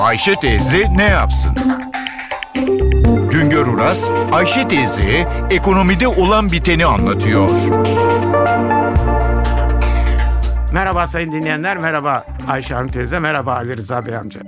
Ayşe teyze ne yapsın? Güngör Uras, Ayşe teyze ekonomide olan biteni anlatıyor. Merhaba sayın dinleyenler, merhaba Ayşe Hanım teyze, merhaba Ali Rıza Bey amca.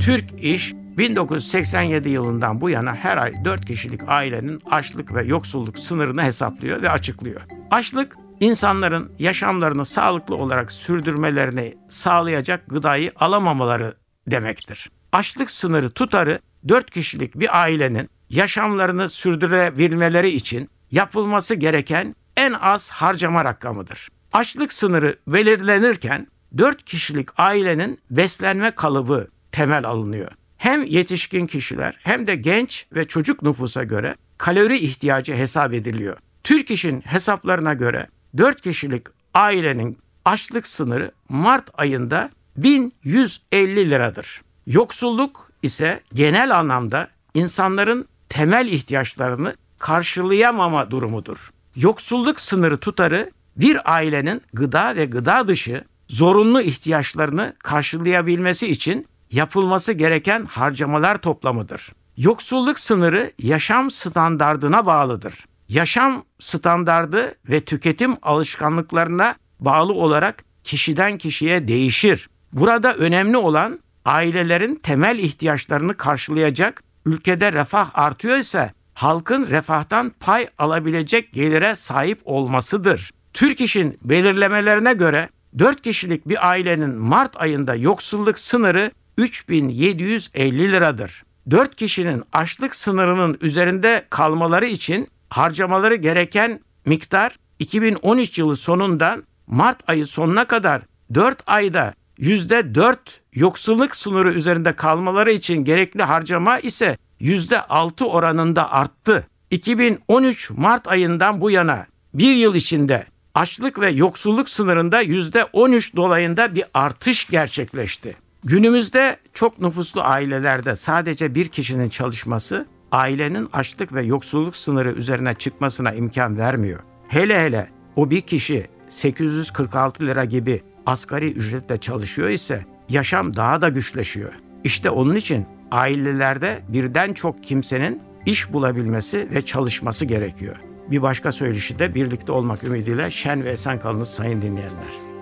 Türk İş 1987 yılından bu yana her ay 4 kişilik ailenin açlık ve yoksulluk sınırını hesaplıyor ve açıklıyor. Açlık insanların yaşamlarını sağlıklı olarak sürdürmelerini sağlayacak gıdayı alamamaları demektir. Açlık sınırı tutarı 4 kişilik bir ailenin yaşamlarını sürdürebilmeleri için yapılması gereken en az harcama rakamıdır. Açlık sınırı belirlenirken 4 kişilik ailenin beslenme kalıbı temel alınıyor. Hem yetişkin kişiler hem de genç ve çocuk nüfusa göre kalori ihtiyacı hesap ediliyor. Türk İş'in hesaplarına göre 4 kişilik ailenin açlık sınırı Mart ayında 1150 liradır. Yoksulluk ise genel anlamda insanların temel ihtiyaçlarını karşılayamama durumudur. Yoksulluk sınırı tutarı bir ailenin gıda ve gıda dışı zorunlu ihtiyaçlarını karşılayabilmesi için yapılması gereken harcamalar toplamıdır. Yoksulluk sınırı yaşam standardına bağlıdır. Yaşam standardı ve tüketim alışkanlıklarına bağlı olarak kişiden kişiye değişir. Burada önemli olan ailelerin temel ihtiyaçlarını karşılayacak, ülkede refah artıyor ise halkın refahtan pay alabilecek gelire sahip olmasıdır. Türk İş'in belirlemelerine göre 4 kişilik bir ailenin Mart ayında yoksulluk sınırı 3750 liradır. 4 kişinin açlık sınırının üzerinde kalmaları için harcamaları gereken miktar 2013 yılı sonundan Mart ayı sonuna kadar 4 ayda %4 yoksulluk sınırı üzerinde kalmaları için gerekli harcama ise %6 oranında arttı. 2013 Mart ayından bu yana bir yıl içinde açlık ve yoksulluk sınırında %13 dolayında bir artış gerçekleşti. Günümüzde çok nüfuslu ailelerde sadece bir kişinin çalışması ailenin açlık ve yoksulluk sınırı üzerine çıkmasına imkan vermiyor. Hele hele o bir kişi 846 lira gibi asgari ücretle çalışıyor ise yaşam daha da güçleşiyor. İşte onun için ailelerde birden çok kimsenin iş bulabilmesi ve çalışması gerekiyor. Bir başka söyleşi de birlikte olmak ümidiyle şen ve esen kalınız sayın dinleyenler.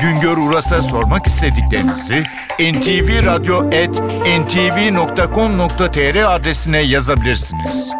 Güngör Uras'a sormak istediklerinizi ntvradio.com.tr adresine yazabilirsiniz.